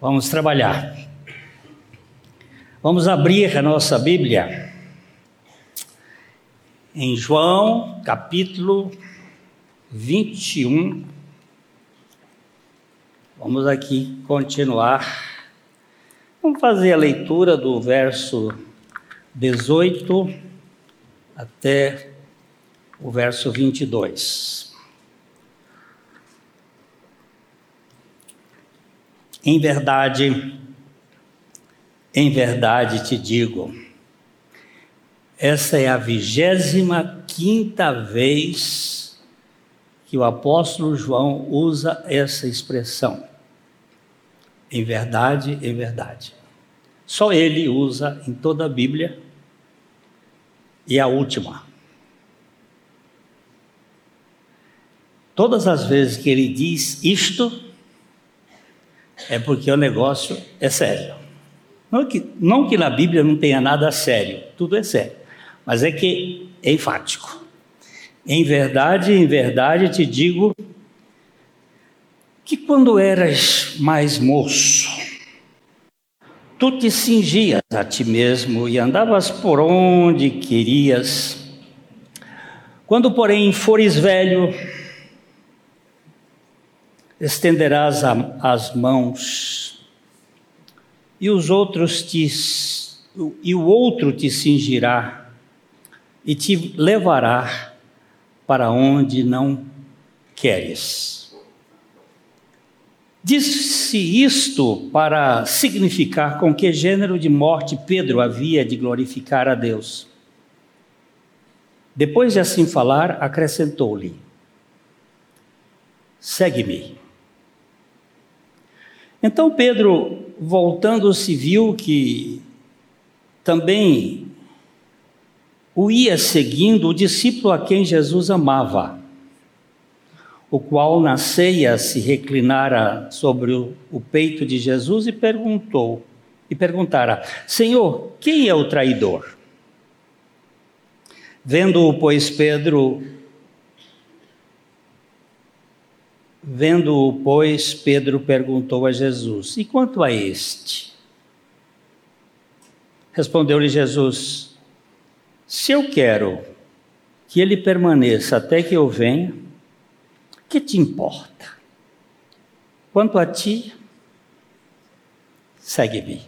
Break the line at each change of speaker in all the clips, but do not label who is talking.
Vamos trabalhar. Vamos abrir a nossa Bíblia em João, capítulo 21. Vamos aqui continuar. Vamos fazer a leitura do verso 18 até o verso 22. Em verdade, em verdade te digo, essa é a vigésima quinta vez que o apóstolo João usa essa expressão. Em verdade, em verdade. Só ele usa em toda a Bíblia e a última. Todas as vezes que ele diz isto, é porque o negócio é sério. Não que, não que na Bíblia não tenha nada sério, tudo é sério, mas é que é enfático. Em verdade, em verdade te digo que quando eras mais moço, tu te cingias a ti mesmo e andavas por onde querias. Quando, porém, fores velho, estenderás as mãos e os outros te e o outro te cingirá e te levará para onde não queres. Disse isto para significar com que gênero de morte Pedro havia de glorificar a Deus. Depois de assim falar, acrescentou-lhe: Segue-me. Então Pedro, voltando-se, viu que também o ia seguindo o discípulo a quem Jesus amava, o qual na ceia se reclinara sobre o, peito de Jesus e perguntou, e perguntara: Senhor, quem é o traidor? Vendo-o, pois, Pedro Vendo-o, pois, Pedro perguntou a Jesus: E quanto a este? Respondeu-lhe Jesus: Se eu quero que ele permaneça até que eu venha, que te importa? Quanto a ti, segue-me.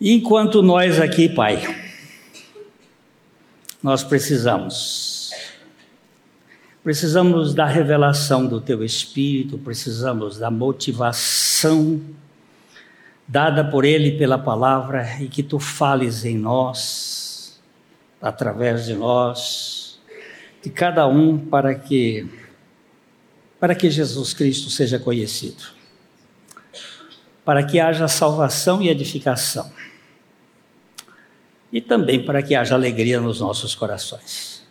Enquanto nós aqui, Pai, nós precisamos Precisamos da revelação do teu Espírito, precisamos da motivação dada por Ele pela palavra e que tu fales em nós, através de nós, de cada um, para que, para que Jesus Cristo seja conhecido, para que haja salvação e edificação, e também para que haja alegria nos nossos corações.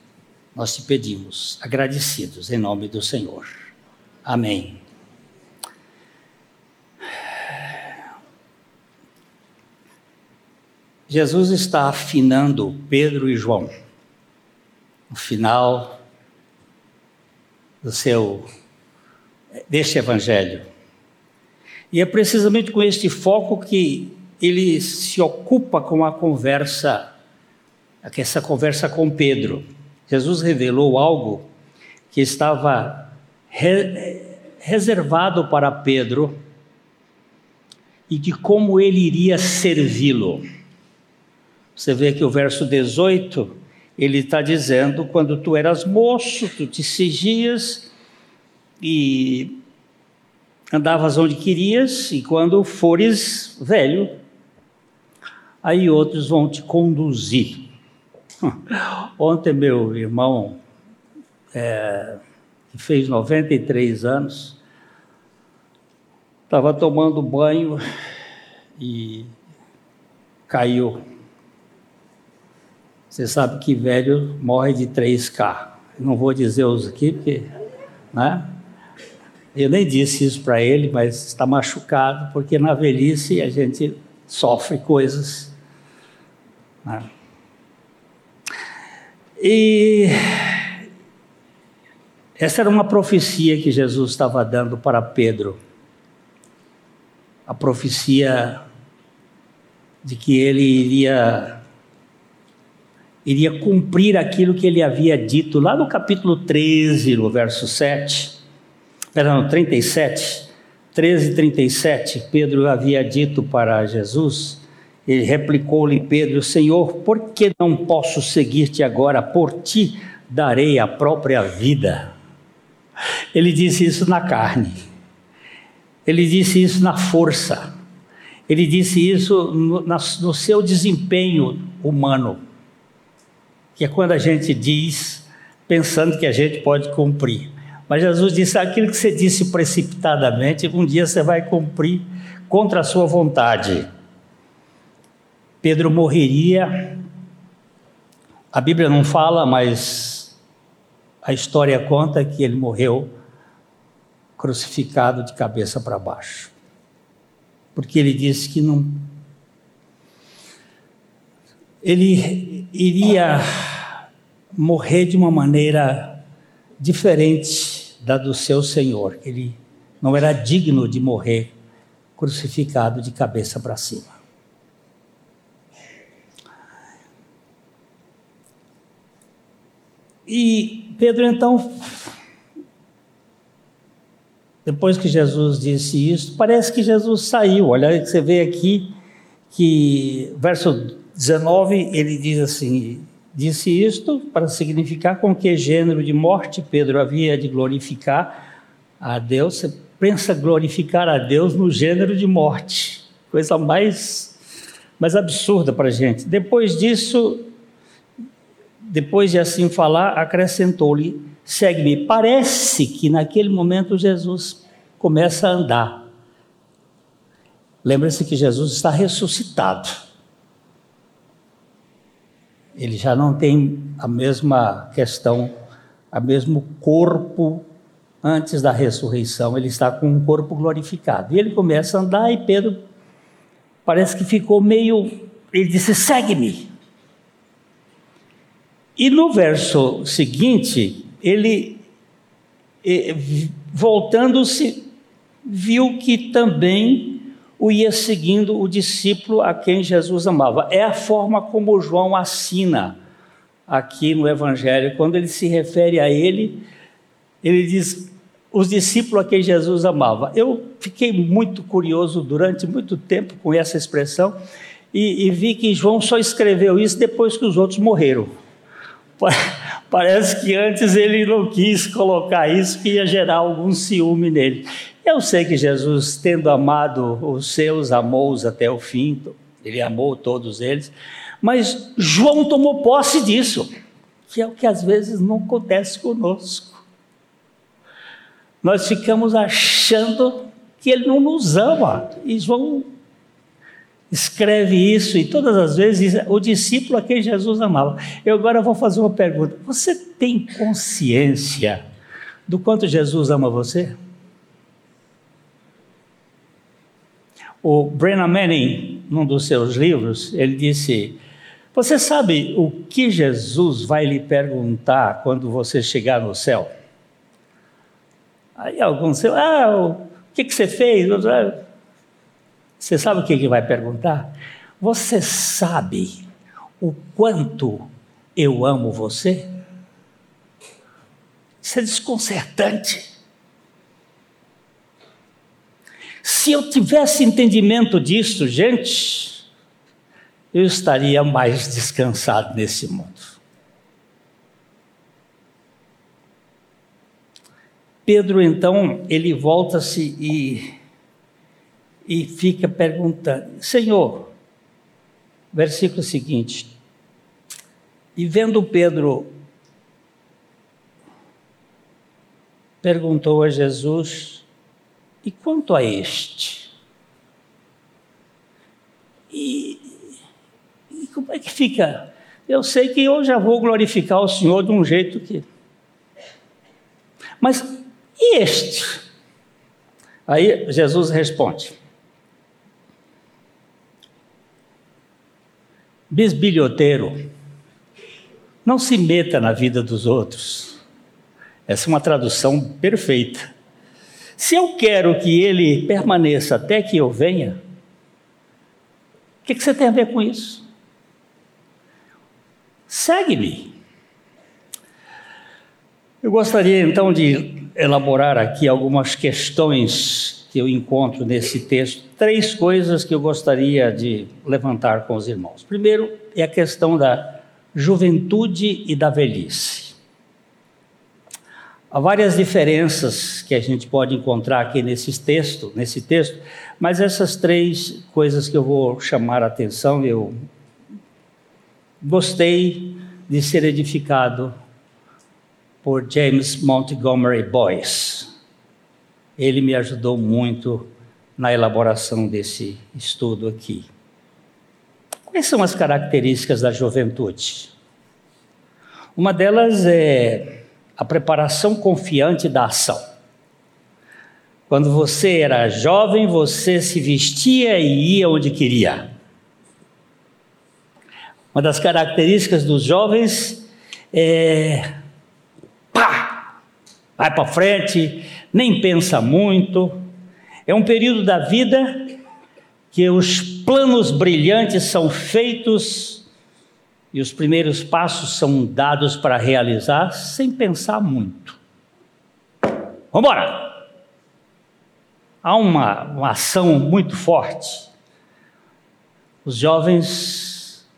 Nós te pedimos, agradecidos, em nome do Senhor. Amém. Jesus está afinando Pedro e João no final do seu deste evangelho. E é precisamente com este foco que ele se ocupa com a conversa, essa conversa com Pedro. Jesus revelou algo que estava re reservado para Pedro e de como ele iria servi-lo. Você vê que o verso 18, ele está dizendo: quando tu eras moço, tu te sigias e andavas onde querias, e quando fores velho, aí outros vão te conduzir. Ontem, meu irmão, é, que fez 93 anos, estava tomando banho e caiu. Você sabe que velho morre de 3K. Não vou dizer os aqui, porque. Né? Eu nem disse isso para ele, mas está machucado, porque na velhice a gente sofre coisas. Né? E essa era uma profecia que Jesus estava dando para Pedro. a profecia de que ele iria iria cumprir aquilo que ele havia dito lá no capítulo 13, no verso 7, perdão, 37, 13, 37, Pedro havia dito para Jesus, ele replicou-lhe Pedro, Senhor, por que não posso seguir-te agora? Por ti darei a própria vida. Ele disse isso na carne, ele disse isso na força, ele disse isso no, no seu desempenho humano que é quando a gente diz pensando que a gente pode cumprir. Mas Jesus disse: aquilo que você disse precipitadamente, um dia você vai cumprir contra a sua vontade. Pedro morreria. A Bíblia não fala, mas a história conta que ele morreu crucificado de cabeça para baixo. Porque ele disse que não. Ele iria morrer de uma maneira diferente da do seu Senhor. Ele não era digno de morrer crucificado de cabeça para cima. E Pedro então, depois que Jesus disse isso, parece que Jesus saiu. Olha, você vê aqui que verso 19 ele diz assim: Disse isto para significar com que gênero de morte Pedro havia de glorificar a Deus. Você pensa glorificar a Deus no gênero de morte, coisa mais, mais absurda para a gente. Depois disso, depois de assim falar, acrescentou-lhe: segue-me. Parece que naquele momento Jesus começa a andar. Lembra-se que Jesus está ressuscitado ele já não tem a mesma questão, o mesmo corpo antes da ressurreição, ele está com um corpo glorificado. E ele começa a andar e Pedro parece que ficou meio. Ele disse: segue-me. E no verso seguinte, ele, eh, voltando-se, viu que também o ia seguindo o discípulo a quem Jesus amava. É a forma como João assina aqui no Evangelho, quando ele se refere a ele, ele diz os discípulos a quem Jesus amava. Eu fiquei muito curioso durante muito tempo com essa expressão e, e vi que João só escreveu isso depois que os outros morreram. Parece que antes ele não quis colocar isso, que ia gerar algum ciúme nele. Eu sei que Jesus, tendo amado os seus, amou-os até o fim, ele amou todos eles, mas João tomou posse disso, que é o que às vezes não acontece conosco. Nós ficamos achando que ele não nos ama, e João escreve isso, e todas as vezes o discípulo a quem Jesus amava. Eu agora vou fazer uma pergunta: você tem consciência do quanto Jesus ama você? O Brennan Manning, num dos seus livros, ele disse: Você sabe o que Jesus vai lhe perguntar quando você chegar no céu? Aí alguns Ah, o que, que você fez? Você sabe o que ele vai perguntar? Você sabe o quanto eu amo você? Isso é desconcertante. Se eu tivesse entendimento disso, gente, eu estaria mais descansado nesse mundo. Pedro, então, ele volta-se e, e fica perguntando: Senhor, versículo seguinte. E vendo Pedro, perguntou a Jesus: e quanto a este? E, e como é que fica? Eu sei que eu já vou glorificar o Senhor de um jeito que. Mas e este? Aí Jesus responde: Bisbilhoteiro, não se meta na vida dos outros. Essa é uma tradução perfeita. Se eu quero que ele permaneça até que eu venha, o que, que você tem a ver com isso? Segue-me. Eu gostaria então de elaborar aqui algumas questões que eu encontro nesse texto. Três coisas que eu gostaria de levantar com os irmãos. Primeiro é a questão da juventude e da velhice. Há várias diferenças que a gente pode encontrar aqui nesse texto, nesse texto, mas essas três coisas que eu vou chamar a atenção, eu gostei de ser edificado por James Montgomery Boyce. Ele me ajudou muito na elaboração desse estudo aqui. Quais são as características da juventude? Uma delas é a preparação confiante da ação. Quando você era jovem, você se vestia e ia onde queria. Uma das características dos jovens é vai para frente, nem pensa muito. É um período da vida que os planos brilhantes são feitos e os primeiros passos são dados para realizar sem pensar muito. Vamos embora! Há uma, uma ação muito forte. Os jovens,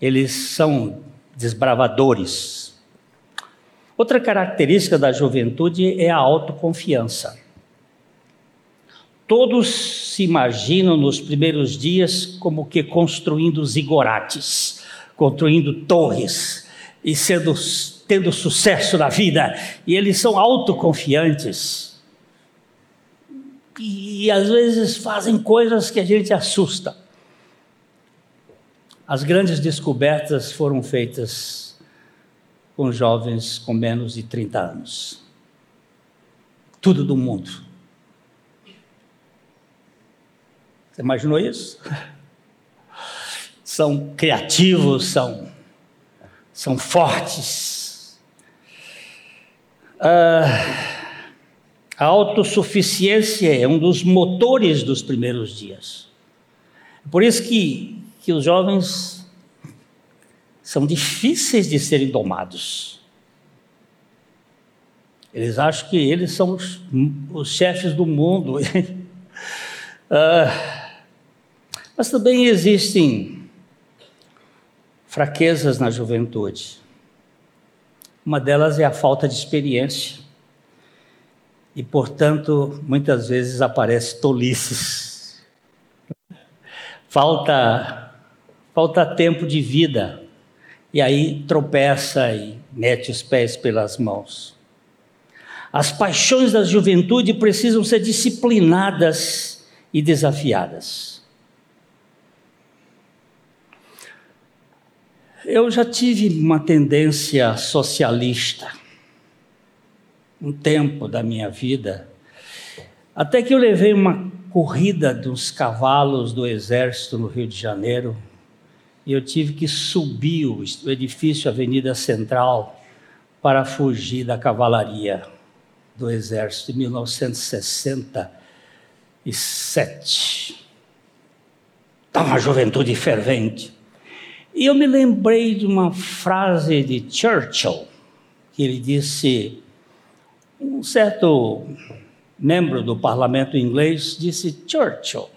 eles são desbravadores. Outra característica da juventude é a autoconfiança. Todos se imaginam nos primeiros dias como que construindo zigorates construindo torres e sendo, tendo sucesso na vida, e eles são autoconfiantes. E, e às vezes fazem coisas que a gente assusta. As grandes descobertas foram feitas com jovens com menos de 30 anos. Tudo do mundo. Você imaginou isso? são criativos, são, são fortes. Ah, a autossuficiência é um dos motores dos primeiros dias. Por isso que, que os jovens são difíceis de serem domados. Eles acham que eles são os, os chefes do mundo. ah, mas também existem fraquezas na juventude. Uma delas é a falta de experiência. E, portanto, muitas vezes aparece tolices. Falta falta tempo de vida. E aí tropeça e mete os pés pelas mãos. As paixões da juventude precisam ser disciplinadas e desafiadas. Eu já tive uma tendência socialista, um tempo da minha vida, até que eu levei uma corrida dos cavalos do exército no Rio de Janeiro e eu tive que subir o edifício Avenida Central para fugir da cavalaria do exército em 1967. Estava uma juventude fervente. E eu me lembrei de uma frase de Churchill, que ele disse, um certo membro do parlamento inglês disse, Churchill,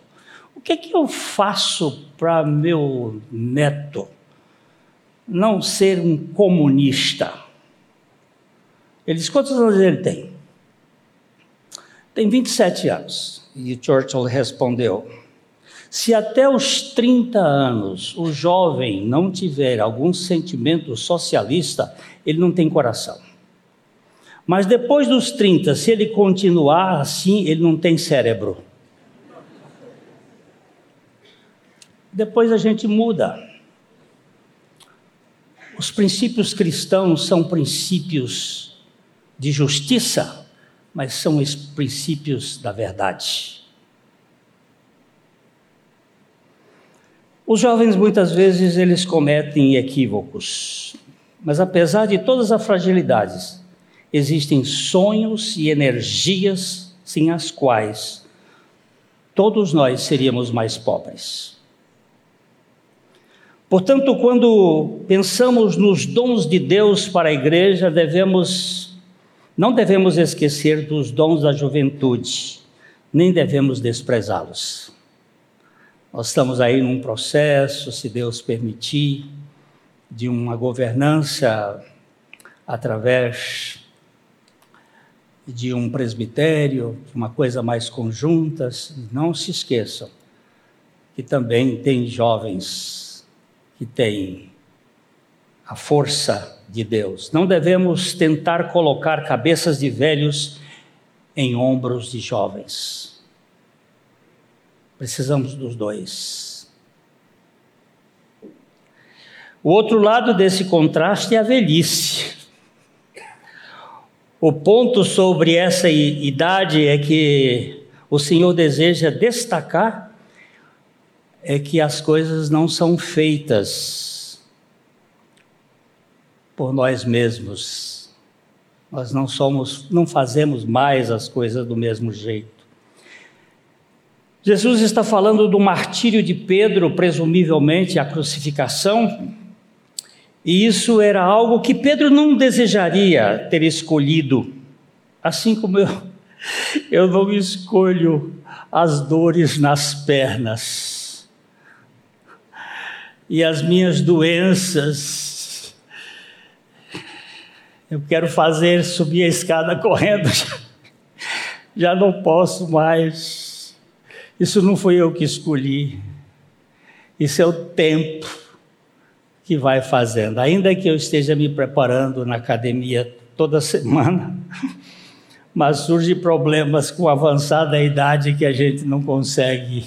o que é que eu faço para meu neto não ser um comunista? Ele disse, quantos anos ele tem? Tem 27 anos. E Churchill respondeu, se até os 30 anos o jovem não tiver algum sentimento socialista, ele não tem coração. Mas depois dos 30, se ele continuar assim, ele não tem cérebro. Depois a gente muda. Os princípios cristãos são princípios de justiça, mas são os princípios da verdade. Os jovens muitas vezes eles cometem equívocos, mas apesar de todas as fragilidades, existem sonhos e energias sem as quais todos nós seríamos mais pobres. Portanto, quando pensamos nos dons de Deus para a igreja, devemos não devemos esquecer dos dons da juventude, nem devemos desprezá-los. Nós estamos aí num processo, se Deus permitir, de uma governança através de um presbitério, uma coisa mais conjunta. Não se esqueçam que também tem jovens que têm a força de Deus. Não devemos tentar colocar cabeças de velhos em ombros de jovens. Precisamos dos dois. O outro lado desse contraste é a velhice. O ponto sobre essa idade é que o Senhor deseja destacar é que as coisas não são feitas por nós mesmos. Nós não somos, não fazemos mais as coisas do mesmo jeito. Jesus está falando do martírio de Pedro, presumivelmente a crucificação, e isso era algo que Pedro não desejaria ter escolhido, assim como eu, eu não escolho as dores nas pernas e as minhas doenças. Eu quero fazer subir a escada correndo, já não posso mais. Isso não foi eu que escolhi. Isso é o tempo que vai fazendo. Ainda que eu esteja me preparando na academia toda semana, mas surgem problemas com avançada idade que a gente não consegue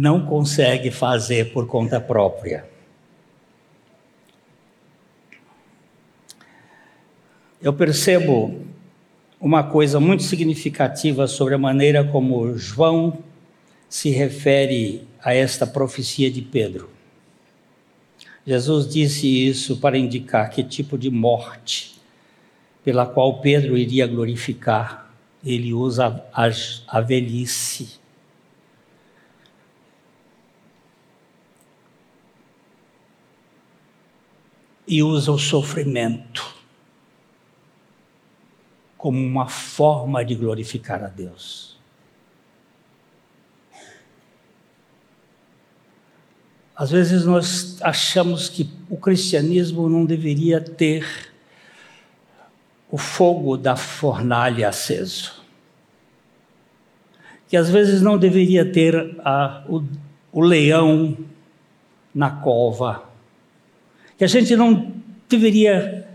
não consegue fazer por conta própria. Eu percebo uma coisa muito significativa sobre a maneira como João se refere a esta profecia de Pedro. Jesus disse isso para indicar que tipo de morte pela qual Pedro iria glorificar. Ele usa a, a velhice. E usa o sofrimento como uma forma de glorificar a Deus. Às vezes nós achamos que o cristianismo não deveria ter o fogo da fornalha aceso. Que às vezes não deveria ter a, o, o leão na cova. Que a gente não deveria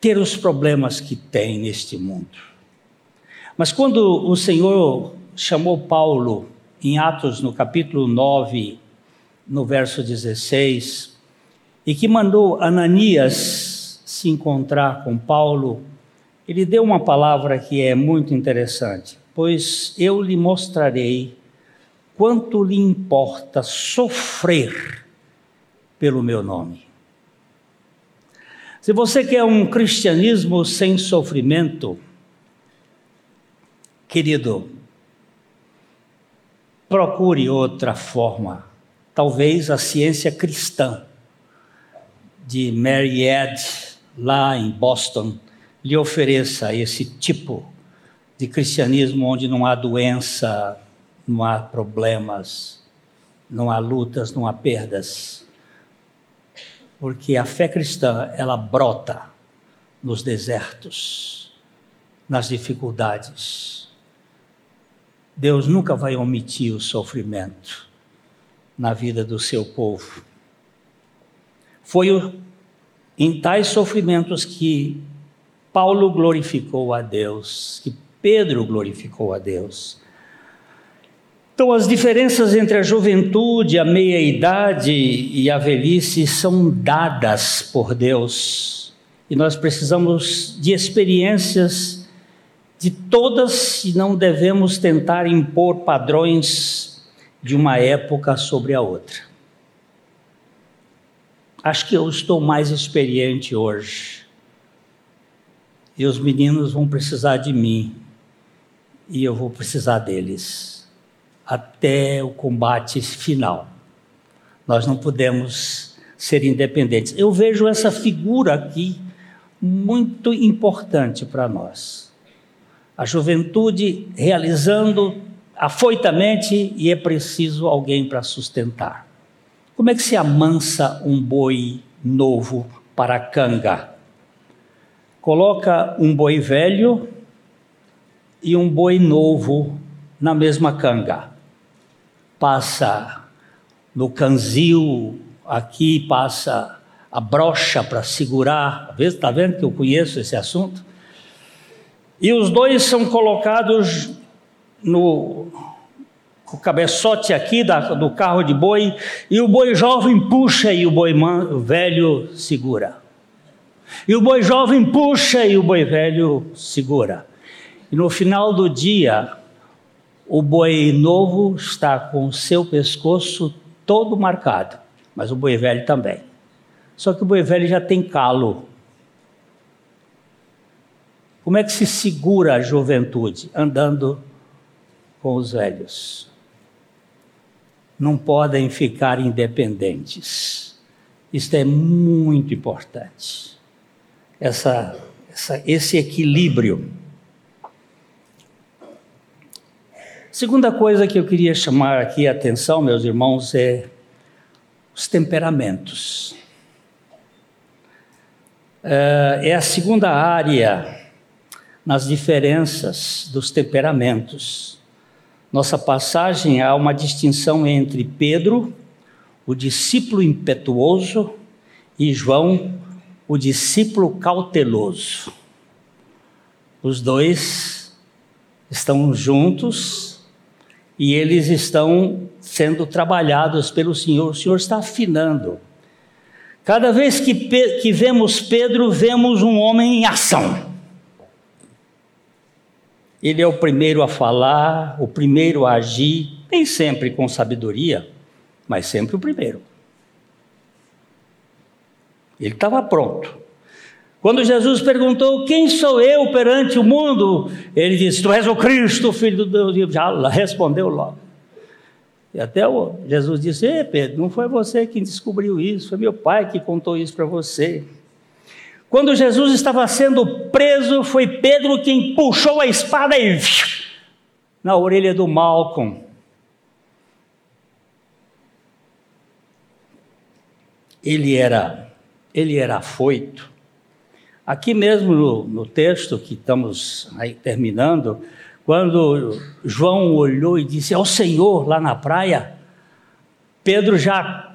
ter os problemas que tem neste mundo. Mas quando o Senhor chamou Paulo, em Atos, no capítulo 9, no verso 16, e que mandou Ananias se encontrar com Paulo, ele deu uma palavra que é muito interessante. Pois eu lhe mostrarei quanto lhe importa sofrer pelo meu nome. Se você quer um cristianismo sem sofrimento, querido, procure outra forma. Talvez a ciência cristã de Mary Ed, lá em Boston, lhe ofereça esse tipo de cristianismo onde não há doença, não há problemas, não há lutas, não há perdas porque a fé cristã, ela brota nos desertos, nas dificuldades. Deus nunca vai omitir o sofrimento na vida do seu povo. Foi em tais sofrimentos que Paulo glorificou a Deus, que Pedro glorificou a Deus. Então, as diferenças entre a juventude, a meia-idade e a velhice são dadas por Deus. E nós precisamos de experiências de todas e não devemos tentar impor padrões de uma época sobre a outra. Acho que eu estou mais experiente hoje. E os meninos vão precisar de mim e eu vou precisar deles até o combate final. Nós não podemos ser independentes. Eu vejo essa figura aqui muito importante para nós. A juventude realizando afoitamente e é preciso alguém para sustentar. Como é que se amansa um boi novo para a canga? Coloca um boi velho e um boi novo na mesma canga. Passa no canzil, aqui passa a brocha para segurar. Está vendo que eu conheço esse assunto? E os dois são colocados no o cabeçote aqui da, do carro de boi, e o boi jovem puxa e o boi man, velho segura. E o boi jovem puxa e o boi velho segura. E no final do dia, o boi novo está com o seu pescoço todo marcado, mas o boi velho também. Só que o boi velho já tem calo. Como é que se segura a juventude? Andando com os velhos. Não podem ficar independentes. Isto é muito importante. Essa, essa, esse equilíbrio. Segunda coisa que eu queria chamar aqui a atenção, meus irmãos, é os temperamentos. É, é a segunda área nas diferenças dos temperamentos. Nossa passagem há uma distinção entre Pedro, o discípulo impetuoso, e João, o discípulo cauteloso. Os dois estão juntos e eles estão sendo trabalhados pelo Senhor. O Senhor está afinando. Cada vez que, que vemos Pedro, vemos um homem em ação. Ele é o primeiro a falar, o primeiro a agir, nem sempre com sabedoria, mas sempre o primeiro. Ele estava pronto. Quando Jesus perguntou: Quem sou eu perante o mundo? Ele disse: Tu és o Cristo, filho do Deus. Já respondeu logo. E até Jesus disse: Ei, Pedro, não foi você quem descobriu isso, foi meu pai que contou isso para você. Quando Jesus estava sendo preso, foi Pedro quem puxou a espada e na orelha do Malcolm. Ele era, ele era afoito Aqui mesmo no, no texto que estamos terminando, quando João olhou e disse ao Senhor lá na praia, Pedro já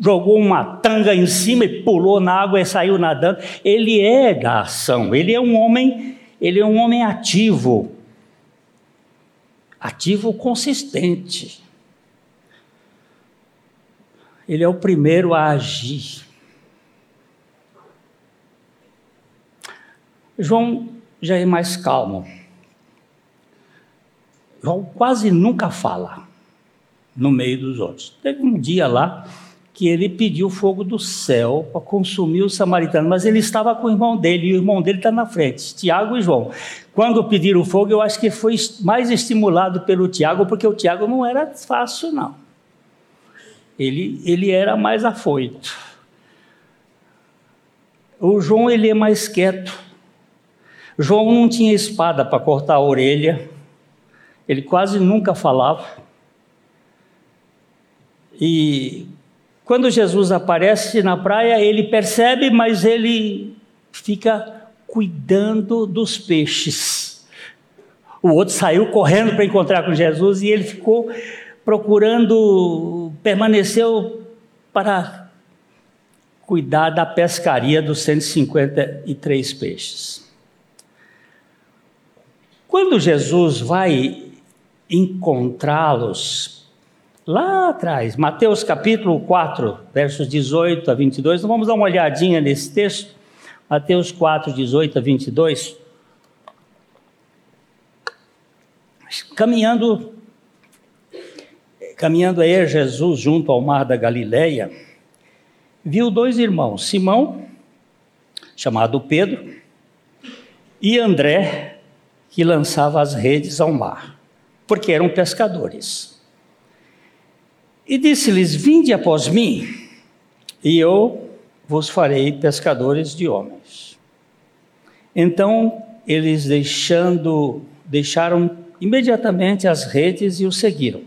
jogou uma tanga em cima e pulou na água e saiu nadando. Ele é da ação, ele é um homem, ele é um homem ativo. Ativo consistente. Ele é o primeiro a agir. João já é mais calmo. João quase nunca fala no meio dos outros. Teve um dia lá que ele pediu fogo do céu para consumir os samaritanos, mas ele estava com o irmão dele, e o irmão dele está na frente, Tiago e João. Quando pediram fogo, eu acho que foi mais estimulado pelo Tiago, porque o Tiago não era fácil, não. Ele, ele era mais afoito. O João, ele é mais quieto. João não tinha espada para cortar a orelha, ele quase nunca falava. E quando Jesus aparece na praia, ele percebe, mas ele fica cuidando dos peixes. O outro saiu correndo para encontrar com Jesus e ele ficou procurando, permaneceu para cuidar da pescaria dos 153 peixes. Quando Jesus vai encontrá-los lá atrás, Mateus capítulo 4, versos 18 a 22, então vamos dar uma olhadinha nesse texto, Mateus 4, 18 a 22. Caminhando, caminhando aí Jesus junto ao mar da Galileia, viu dois irmãos, Simão, chamado Pedro, e André, que lançava as redes ao mar, porque eram pescadores. E disse-lhes: Vinde após mim, e eu vos farei pescadores de homens. Então eles deixando, deixaram imediatamente as redes e o seguiram.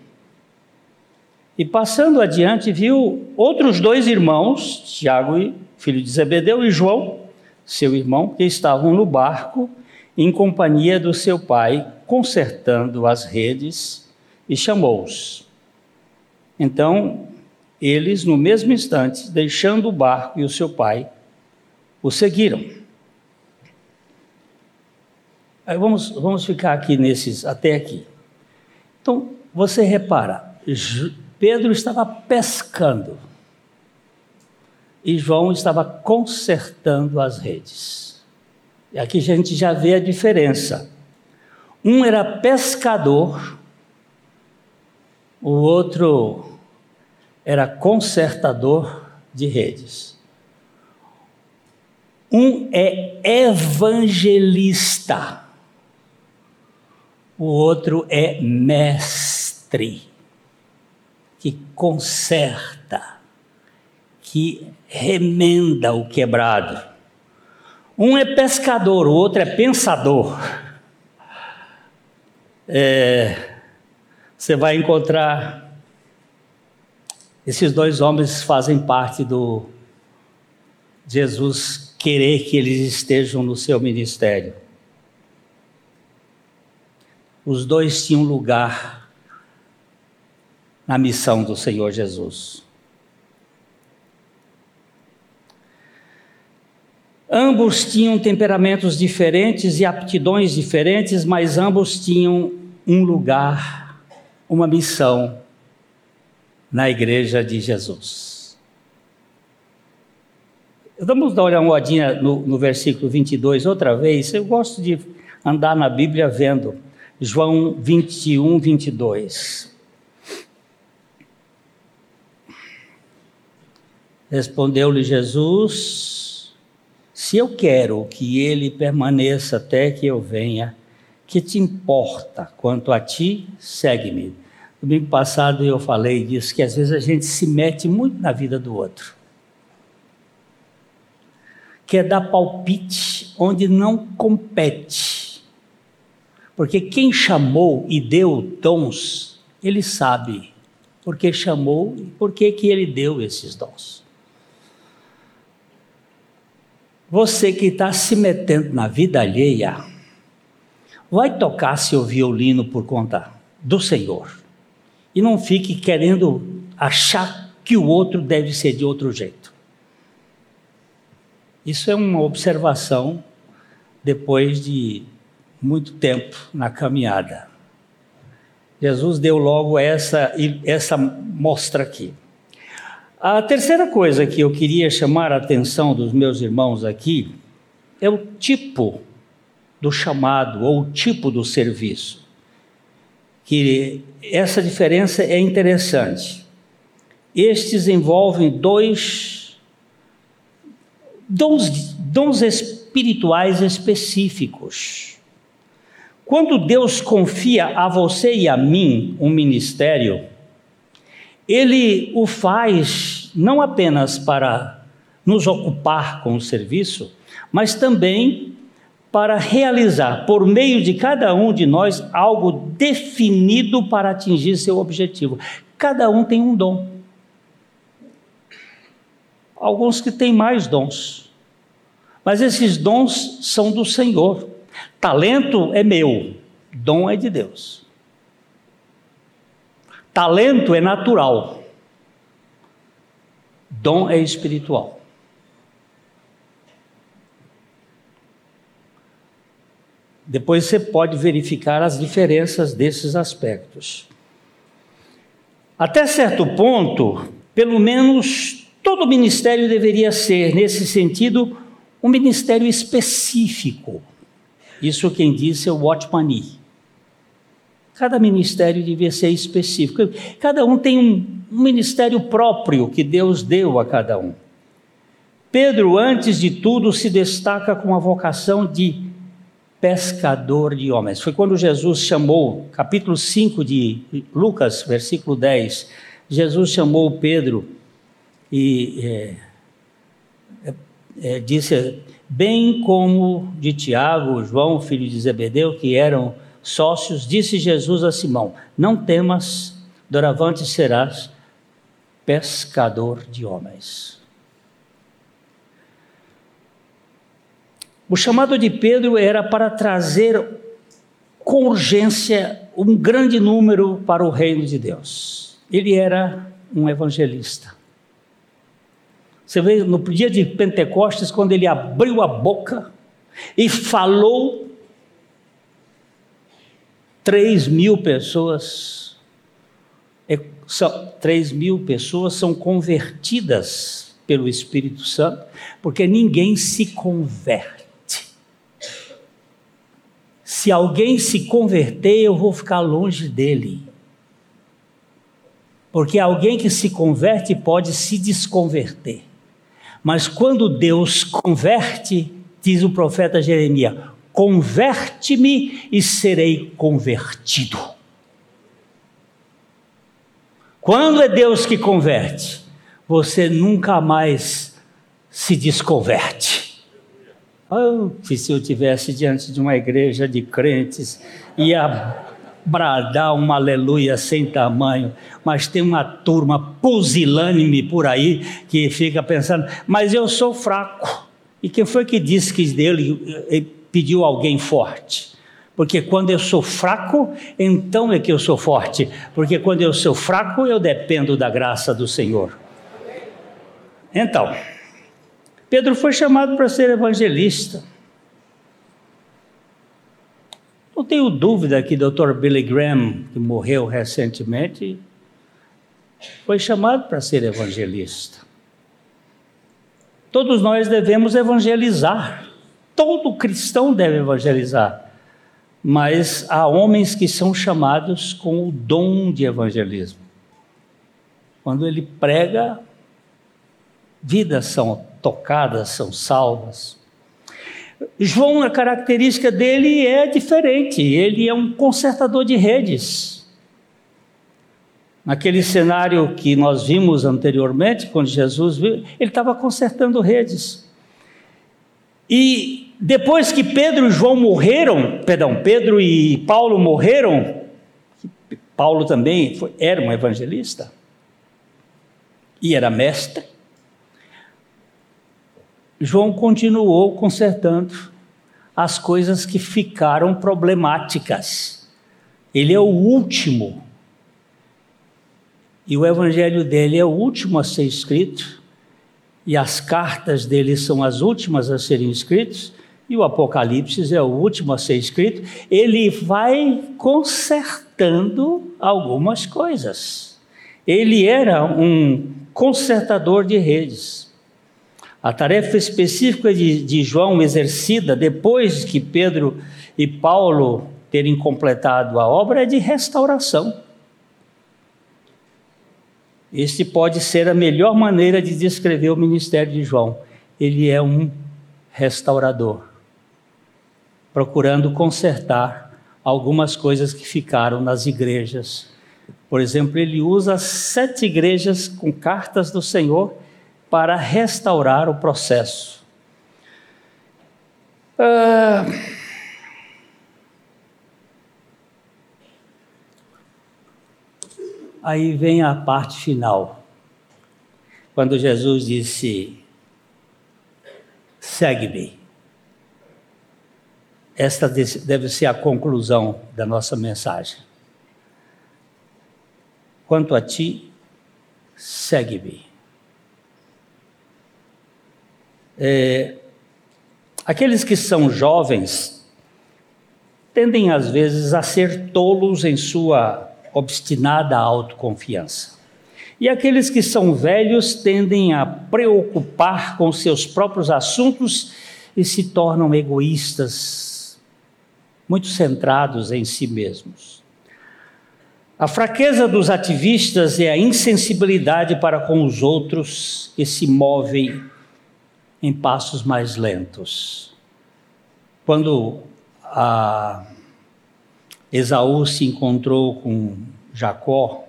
E passando adiante, viu outros dois irmãos, Tiago, filho de Zebedeu, e João, seu irmão, que estavam no barco em companhia do seu pai, consertando as redes, e chamou-os. Então, eles, no mesmo instante, deixando o barco e o seu pai, o seguiram. Aí vamos, vamos ficar aqui nesses, até aqui. Então, você repara, Pedro estava pescando e João estava consertando as redes. E aqui a gente já vê a diferença. Um era pescador, o outro era consertador de redes. Um é evangelista o outro é mestre, que conserta, que remenda o quebrado. Um é pescador, o outro é pensador. É, você vai encontrar esses dois homens fazem parte do Jesus querer que eles estejam no seu ministério os dois tinham lugar na missão do Senhor Jesus. Ambos tinham temperamentos diferentes e aptidões diferentes, mas ambos tinham um lugar, uma missão na igreja de Jesus. Vamos dar uma olhadinha no, no versículo 22 outra vez. Eu gosto de andar na Bíblia vendo. João 21, 22. Respondeu-lhe Jesus: Se eu quero que ele permaneça até que eu venha, que te importa quanto a ti, segue-me. Domingo passado eu falei disso, que às vezes a gente se mete muito na vida do outro. Quer dar palpite onde não compete porque quem chamou e deu dons, ele sabe porque chamou e por que ele deu esses dons. Você que está se metendo na vida alheia, vai tocar seu violino por conta do Senhor. E não fique querendo achar que o outro deve ser de outro jeito. Isso é uma observação depois de muito tempo na caminhada. Jesus deu logo essa, essa mostra aqui. A terceira coisa que eu queria chamar a atenção dos meus irmãos aqui é o tipo do chamado ou o tipo do serviço. Que essa diferença é interessante. Estes envolvem dois dons, dons espirituais específicos. Quando Deus confia a você e a mim um ministério, Ele o faz não apenas para nos ocupar com o serviço, mas também para realizar por meio de cada um de nós algo definido para atingir seu objetivo. Cada um tem um dom. Alguns que têm mais dons, mas esses dons são do Senhor. Talento é meu, dom é de Deus. Talento é natural, dom é espiritual. Depois você pode verificar as diferenças desses aspectos. Até certo ponto, pelo menos todo ministério deveria ser, nesse sentido, um ministério específico. Isso quem disse é o Watchmani. Cada ministério devia ser específico. Cada um tem um, ministério próprio que Deus deu a cada um. Pedro, antes de tudo, se destaca com a vocação de pescador de homens. Foi quando Jesus chamou, capítulo 5 de Lucas, versículo 10, Jesus chamou Pedro e é, é, é, disse, bem como de Tiago, João, filho de Zebedeu, que eram sócios, disse Jesus a Simão: Não temas, doravante serás pescador de homens. O chamado de Pedro era para trazer com urgência um grande número para o reino de Deus. Ele era um evangelista. Você vê no dia de Pentecostes, quando ele abriu a boca e falou, três mil pessoas, é, são, três mil pessoas são convertidas pelo Espírito Santo, porque ninguém se converte se alguém se converter, eu vou ficar longe dele. Porque alguém que se converte pode se desconverter. Mas quando Deus converte, diz o profeta Jeremias: converte-me e serei convertido. Quando é Deus que converte, você nunca mais se desconverte. Oh, se eu tivesse diante de uma igreja de crentes, ia bradar uma aleluia sem tamanho, mas tem uma turma pusilânime por aí que fica pensando, mas eu sou fraco. E quem foi que disse que dele pediu alguém forte? Porque quando eu sou fraco, então é que eu sou forte. Porque quando eu sou fraco, eu dependo da graça do Senhor. Então, Pedro foi chamado para ser evangelista. Não tenho dúvida que o Dr. Billy Graham, que morreu recentemente, foi chamado para ser evangelista. Todos nós devemos evangelizar. Todo cristão deve evangelizar. Mas há homens que são chamados com o dom de evangelismo. Quando ele prega, vidas são tocadas, são salvas. João, a característica dele é diferente, ele é um consertador de redes. Naquele cenário que nós vimos anteriormente, quando Jesus viu, ele estava consertando redes. E depois que Pedro e João morreram, perdão, Pedro e Paulo morreram, Paulo também foi, era um evangelista e era mestre. João continuou consertando as coisas que ficaram problemáticas. Ele é o último. E o evangelho dele é o último a ser escrito, e as cartas dele são as últimas a serem escritas, e o Apocalipse é o último a ser escrito. Ele vai consertando algumas coisas. Ele era um consertador de redes. A tarefa específica de, de João exercida depois que Pedro e Paulo terem completado a obra é de restauração. Este pode ser a melhor maneira de descrever o ministério de João. Ele é um restaurador, procurando consertar algumas coisas que ficaram nas igrejas. Por exemplo, ele usa sete igrejas com cartas do Senhor para restaurar o processo. Ah, aí vem a parte final, quando Jesus disse: segue-me. Esta deve ser a conclusão da nossa mensagem. Quanto a ti, segue-me. É, aqueles que são jovens tendem às vezes a ser tolos em sua obstinada autoconfiança. E aqueles que são velhos tendem a preocupar com seus próprios assuntos e se tornam egoístas, muito centrados em si mesmos. A fraqueza dos ativistas é a insensibilidade para com os outros que se movem em passos mais lentos. Quando Esaú se encontrou com Jacó,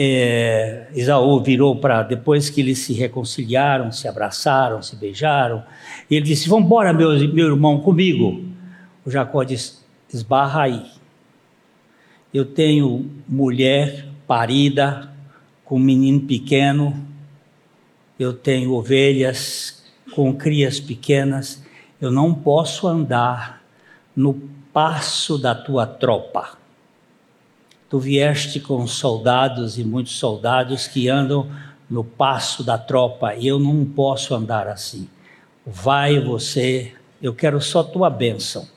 é, Esaú virou para, depois que eles se reconciliaram, se abraçaram, se beijaram, ele disse: Vamos embora, meu, meu irmão, comigo. O Jacó disse: Esbarra aí. Eu tenho mulher parida, com um menino pequeno, eu tenho ovelhas com crias pequenas, eu não posso andar no passo da tua tropa. Tu vieste com soldados e muitos soldados que andam no passo da tropa e eu não posso andar assim. Vai você, eu quero só tua bênção,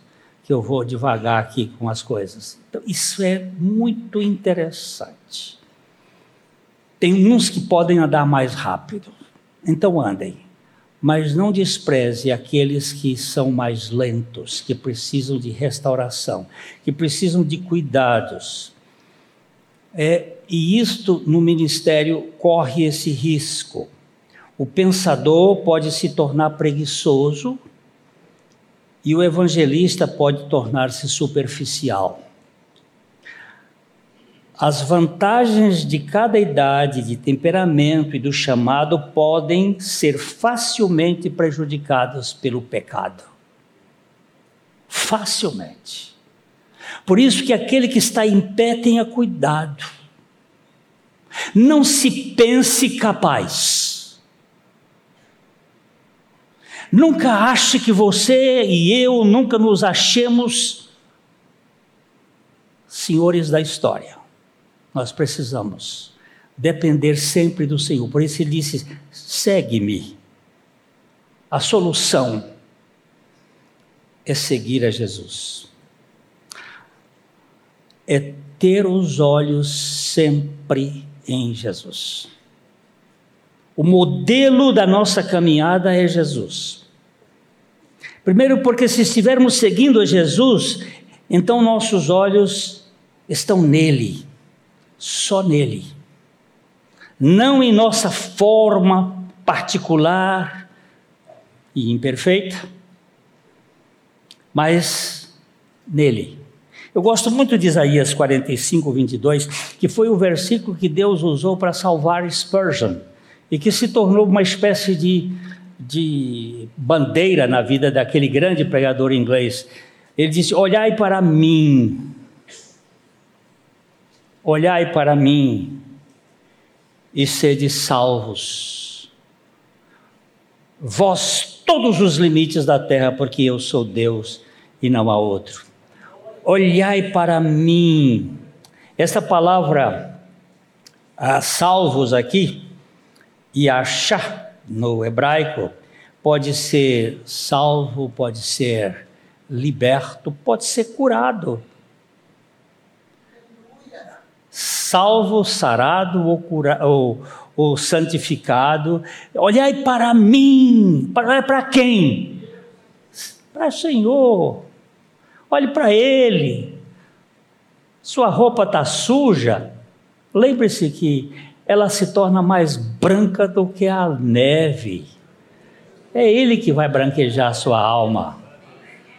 que eu vou devagar aqui com as coisas. Então, isso é muito interessante. Tem uns que podem andar mais rápido, então andem, mas não despreze aqueles que são mais lentos, que precisam de restauração, que precisam de cuidados é, e isto no ministério corre esse risco. O pensador pode se tornar preguiçoso e o evangelista pode tornar-se superficial. As vantagens de cada idade, de temperamento e do chamado podem ser facilmente prejudicadas pelo pecado. Facilmente. Por isso que aquele que está em pé tenha cuidado. Não se pense capaz. Nunca ache que você e eu nunca nos achemos senhores da história. Nós precisamos depender sempre do Senhor. Por isso ele disse: segue-me. A solução é seguir a Jesus é ter os olhos sempre em Jesus. O modelo da nossa caminhada é Jesus. Primeiro, porque se estivermos seguindo a Jesus, então nossos olhos estão nele, só nele. Não em nossa forma particular e imperfeita, mas nele. Eu gosto muito de Isaías 45, 22, que foi o versículo que Deus usou para salvar Spurgeon e que se tornou uma espécie de, de bandeira na vida daquele grande pregador inglês. Ele disse: Olhai para mim, olhai para mim e sede salvos. Vós todos os limites da terra, porque eu sou Deus e não há outro olhai para mim. Essa palavra ah, salvos aqui e achar no hebraico pode ser salvo, pode ser liberto, pode ser curado. Salvo, sarado ou, cura, ou, ou santificado. Olhai para mim. Para, para quem? Para o Senhor. Olhe para ele. Sua roupa está suja. Lembre-se que ela se torna mais branca do que a neve. É ele que vai branquejar a sua alma.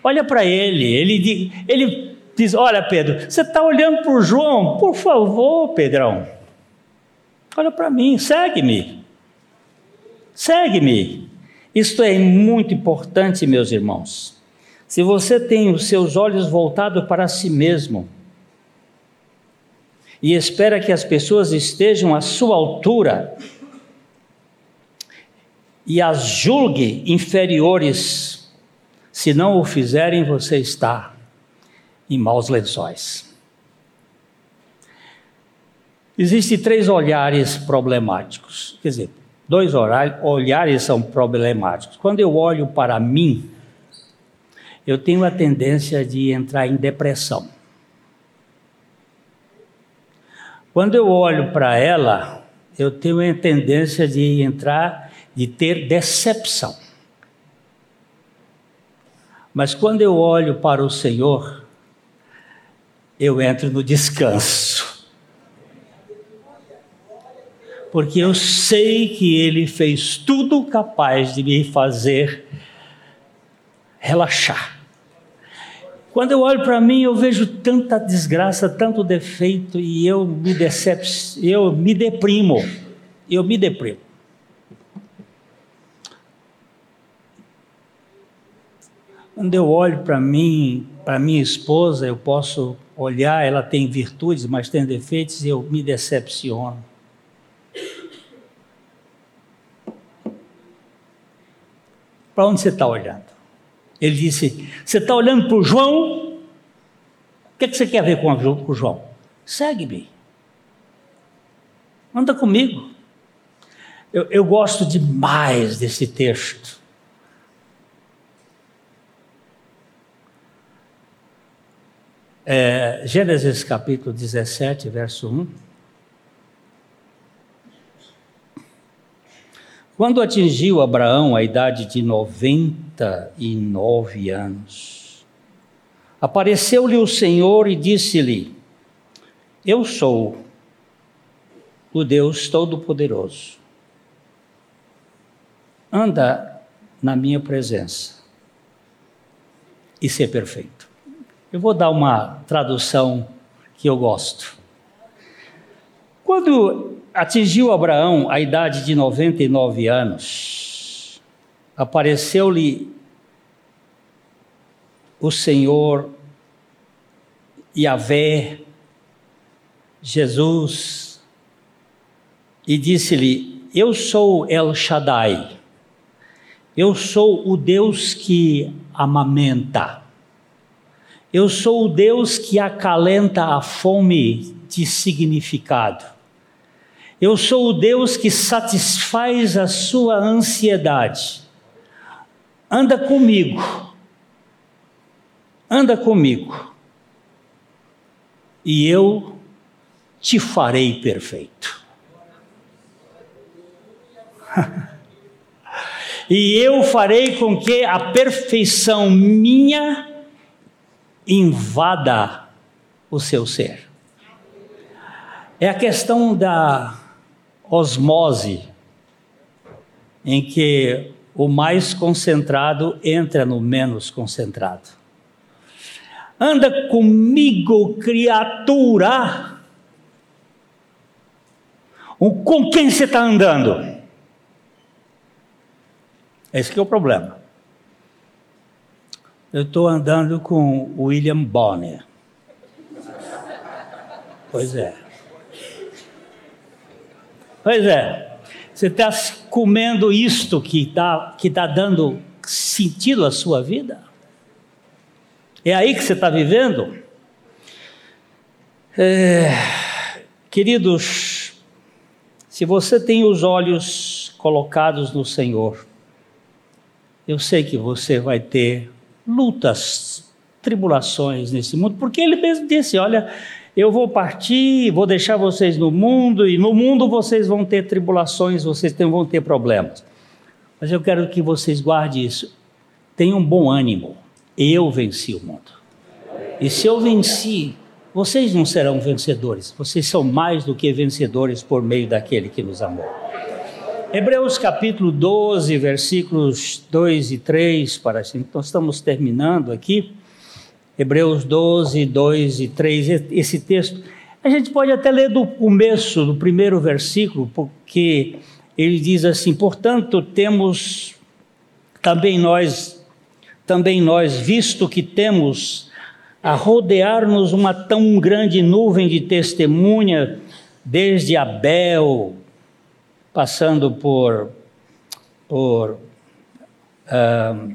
Olha para ele. Ele, ele diz: Olha, Pedro, você está olhando para o João? Por favor, Pedrão. Olha para mim, segue-me. Segue-me. Isto é muito importante, meus irmãos. Se você tem os seus olhos voltados para si mesmo e espera que as pessoas estejam à sua altura e as julgue inferiores, se não o fizerem, você está em maus lençóis. Existem três olhares problemáticos, quer dizer, dois olhares são problemáticos. Quando eu olho para mim, eu tenho a tendência de entrar em depressão. Quando eu olho para ela, eu tenho a tendência de entrar, de ter decepção. Mas quando eu olho para o Senhor, eu entro no descanso. Porque eu sei que Ele fez tudo capaz de me fazer relaxar. Quando eu olho para mim, eu vejo tanta desgraça, tanto defeito e eu me decep... eu me deprimo. Eu me deprimo. Quando eu olho para mim, para minha esposa, eu posso olhar, ela tem virtudes, mas tem defeitos, e eu me decepciono. Para onde você está olhando? Ele disse: Você está olhando para o João? O que, é que você quer ver com o João? Segue-me. Anda comigo. Eu, eu gosto demais desse texto. É, Gênesis capítulo 17, verso 1. Quando atingiu Abraão a idade de 99 anos, apareceu-lhe o Senhor e disse-lhe: Eu sou o Deus Todo-Poderoso. Anda na minha presença e ser perfeito. Eu vou dar uma tradução que eu gosto. Quando atingiu Abraão a idade de 99 anos, apareceu-lhe o Senhor Yahvé, Jesus, e disse-lhe: Eu sou El Shaddai, eu sou o Deus que amamenta. Eu sou o Deus que acalenta a fome de significado. Eu sou o Deus que satisfaz a sua ansiedade. Anda comigo. Anda comigo. E eu te farei perfeito. e eu farei com que a perfeição minha invada o seu ser. É a questão da osmose, em que o mais concentrado entra no menos concentrado. Anda comigo, criatura. Com quem você está andando? Esse é o problema. Eu estou andando com William Bonner. Pois é. Pois é. Você está comendo isto que está que tá dando sentido à sua vida? É aí que você está vivendo? É, queridos, se você tem os olhos colocados no Senhor, eu sei que você vai ter lutas, tribulações nesse mundo, porque ele mesmo disse: Olha, eu vou partir, vou deixar vocês no mundo, e no mundo vocês vão ter tribulações, vocês vão ter problemas. Mas eu quero que vocês guardem isso. Tenham bom ânimo. Eu venci o mundo. E se eu venci, vocês não serão vencedores. Vocês são mais do que vencedores por meio daquele que nos amou. Hebreus capítulo 12, versículos 2 e 3, para assim, nós estamos terminando aqui. Hebreus 12, 2 e 3, esse texto. A gente pode até ler do começo, do primeiro versículo, porque ele diz assim: portanto, temos também nós, também nós, visto que temos a rodear-nos uma tão grande nuvem de testemunha, desde Abel, passando por, por uh,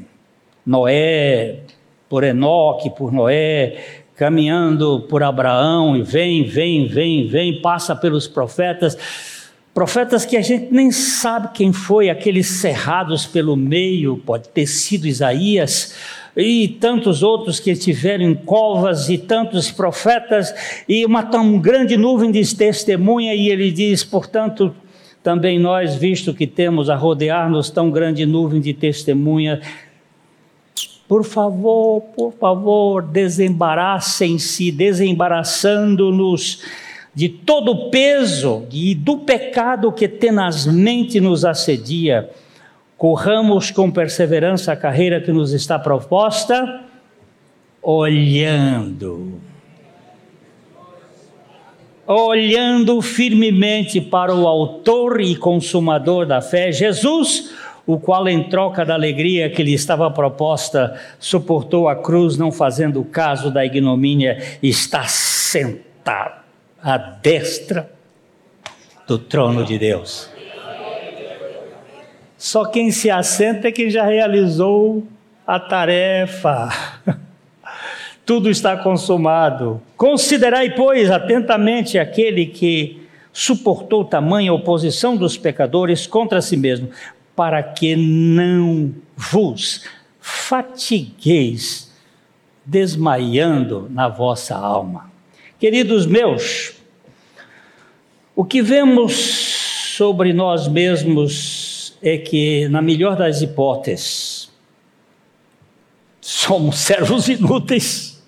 Noé, por Enoque, por Noé, caminhando por Abraão, e vem, vem, vem, vem, passa pelos profetas, profetas que a gente nem sabe quem foi, aqueles cerrados pelo meio, pode ter sido Isaías, e tantos outros que estiveram em covas, e tantos profetas, e uma tão grande nuvem de testemunha, e ele diz, portanto, também nós, visto que temos a rodear-nos tão grande nuvem de testemunha, por favor, por favor, desembaraçem-se, desembaraçando-nos de todo o peso e do pecado que tenazmente nos assedia. corramos com perseverança a carreira que nos está proposta, olhando. Olhando firmemente para o Autor e Consumador da fé, Jesus, o qual, em troca da alegria que lhe estava proposta, suportou a cruz, não fazendo caso da ignomínia, está sentado à destra do trono de Deus. Só quem se assenta é quem já realizou a tarefa. Tudo está consumado. Considerai, pois, atentamente aquele que suportou tamanha oposição dos pecadores contra si mesmo, para que não vos fatigueis desmaiando na vossa alma. Queridos meus, o que vemos sobre nós mesmos é que, na melhor das hipóteses, somos servos inúteis.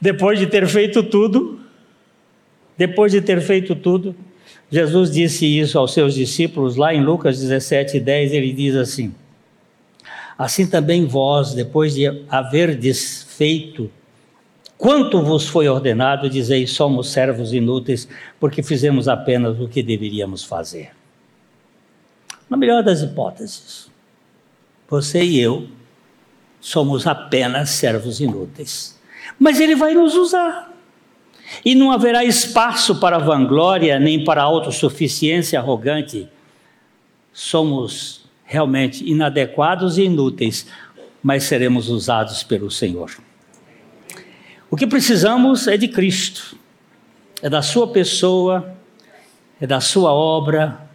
Depois de ter feito tudo, depois de ter feito tudo, Jesus disse isso aos seus discípulos lá em Lucas 17, 10, ele diz assim: Assim também vós, depois de haverdes feito quanto vos foi ordenado, dizeis: somos servos inúteis, porque fizemos apenas o que deveríamos fazer. Na melhor das hipóteses, você e eu somos apenas servos inúteis. Mas Ele vai nos usar. E não haverá espaço para vanglória nem para autossuficiência arrogante. Somos realmente inadequados e inúteis, mas seremos usados pelo Senhor. O que precisamos é de Cristo, é da Sua pessoa, é da Sua obra,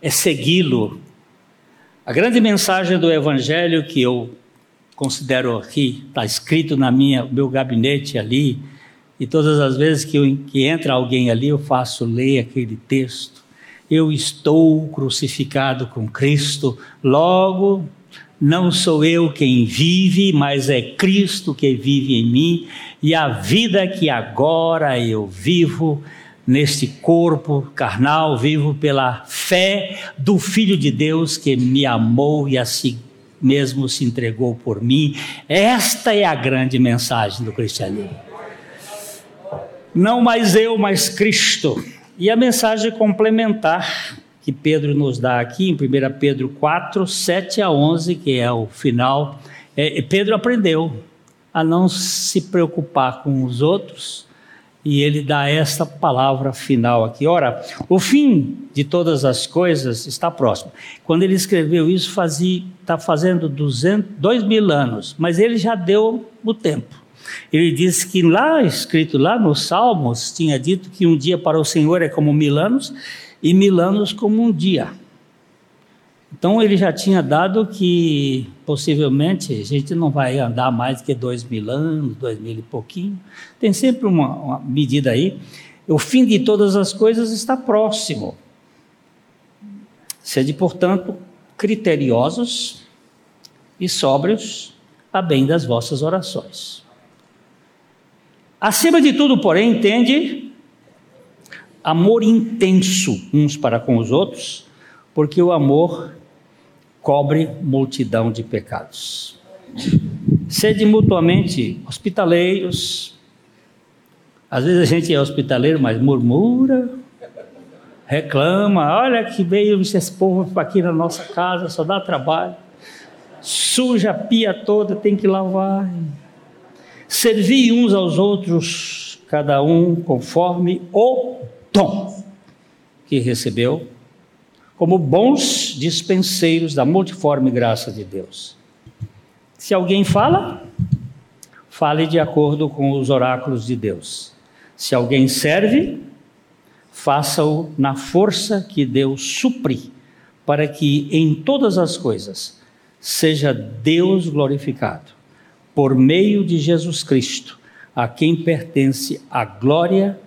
é segui-lo. A grande mensagem do Evangelho que eu considero aqui, está escrito na minha meu gabinete ali, e todas as vezes que, eu, que entra alguém ali, eu faço ler aquele texto. Eu estou crucificado com Cristo, logo não sou eu quem vive, mas é Cristo que vive em mim, e a vida que agora eu vivo neste corpo carnal, vivo pela fé do Filho de Deus que me amou e assim mesmo se entregou por mim. Esta é a grande mensagem do cristianismo. Não mais eu, mas Cristo. E a mensagem complementar que Pedro nos dá aqui, em 1 Pedro 4, 7 a 11, que é o final, é, Pedro aprendeu a não se preocupar com os outros, e ele dá esta palavra final aqui. Ora, o fim de todas as coisas está próximo. Quando ele escreveu isso, está fazendo 200, dois mil anos, mas ele já deu o tempo. Ele disse que lá, escrito lá nos Salmos, tinha dito que um dia para o Senhor é como mil anos e mil anos como um dia. Então ele já tinha dado que possivelmente a gente não vai andar mais que dois mil anos, dois mil e pouquinho. Tem sempre uma, uma medida aí. O fim de todas as coisas está próximo. Sede, portanto, criteriosos e sóbrios a bem das vossas orações. Acima de tudo, porém, entende amor intenso uns para com os outros, porque o amor cobre multidão de pecados. Sede mutuamente hospitaleiros. Às vezes a gente é hospitaleiro, mas murmura, reclama. Olha que veio esse povo aqui na nossa casa, só dá trabalho. Suja a pia toda, tem que lavar. Servi uns aos outros, cada um conforme o dom que recebeu, como bons dispenseiros da multiforme graça de Deus. Se alguém fala, fale de acordo com os oráculos de Deus. Se alguém serve, faça-o na força que Deus supri, para que em todas as coisas seja Deus glorificado por meio de Jesus Cristo, a quem pertence a glória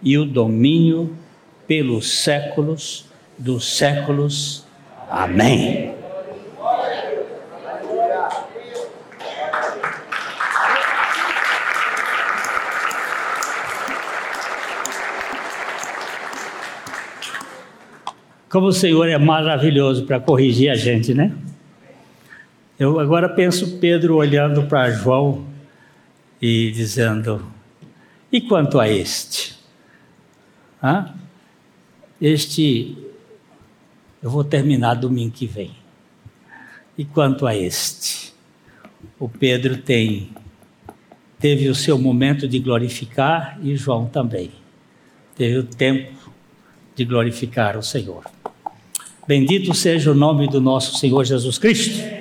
e o domínio pelos séculos dos séculos. Amém. Como o Senhor é maravilhoso para corrigir a gente, né? Eu agora penso Pedro olhando para João e dizendo: E quanto a este? Ah, este eu vou terminar domingo que vem. E quanto a este? O Pedro tem teve o seu momento de glorificar e João também. Teve o tempo de glorificar o Senhor. Bendito seja o nome do nosso Senhor Jesus Cristo.